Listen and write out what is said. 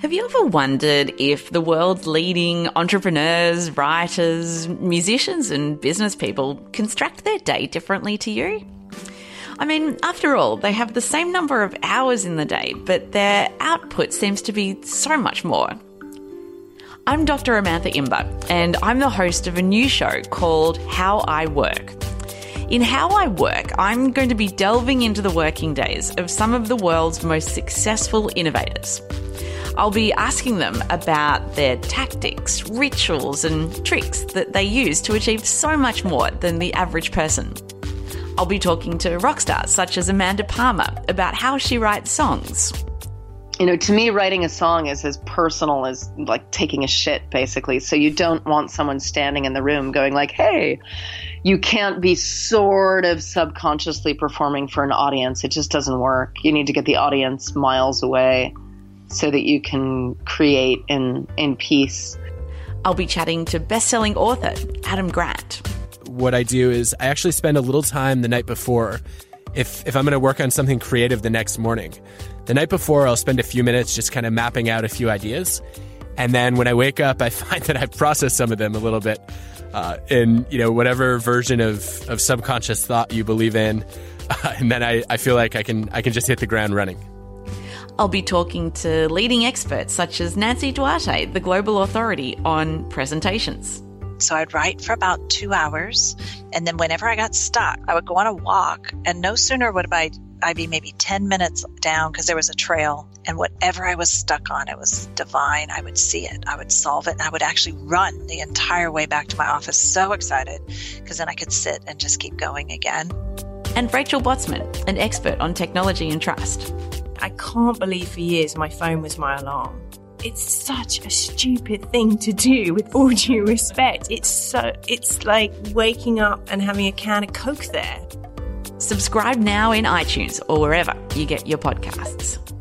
Have you ever wondered if the world's leading entrepreneurs, writers, musicians, and business people construct their day differently to you? I mean, after all, they have the same number of hours in the day, but their output seems to be so much more. I'm Dr. Amantha Imber, and I'm the host of a new show called How I Work. In How I Work, I'm going to be delving into the working days of some of the world's most successful innovators. I'll be asking them about their tactics, rituals, and tricks that they use to achieve so much more than the average person. I'll be talking to rock stars such as Amanda Palmer about how she writes songs. You know, to me, writing a song is as personal as like taking a shit, basically. So you don't want someone standing in the room going like, "Hey," you can't be sort of subconsciously performing for an audience. It just doesn't work. You need to get the audience miles away so that you can create in in peace. I'll be chatting to best-selling author Adam Grant. What I do is I actually spend a little time the night before if if I'm going to work on something creative the next morning. The night before I'll spend a few minutes just kind of mapping out a few ideas. And then when I wake up, I find that I've processed some of them a little bit uh, in you know whatever version of, of subconscious thought you believe in, uh, and then I, I feel like I can I can just hit the ground running. I'll be talking to leading experts such as Nancy Duarte, the global authority on presentations. So I'd write for about two hours. And then whenever I got stuck, I would go on a walk. And no sooner would I, I be maybe 10 minutes down because there was a trail. And whatever I was stuck on, it was divine. I would see it, I would solve it. And I would actually run the entire way back to my office, so excited because then I could sit and just keep going again. And Rachel Botsman, an expert on technology and trust. I can't believe for years my phone was my alarm. It's such a stupid thing to do with all due respect. It's so it's like waking up and having a can of Coke there. Subscribe now in iTunes or wherever you get your podcasts.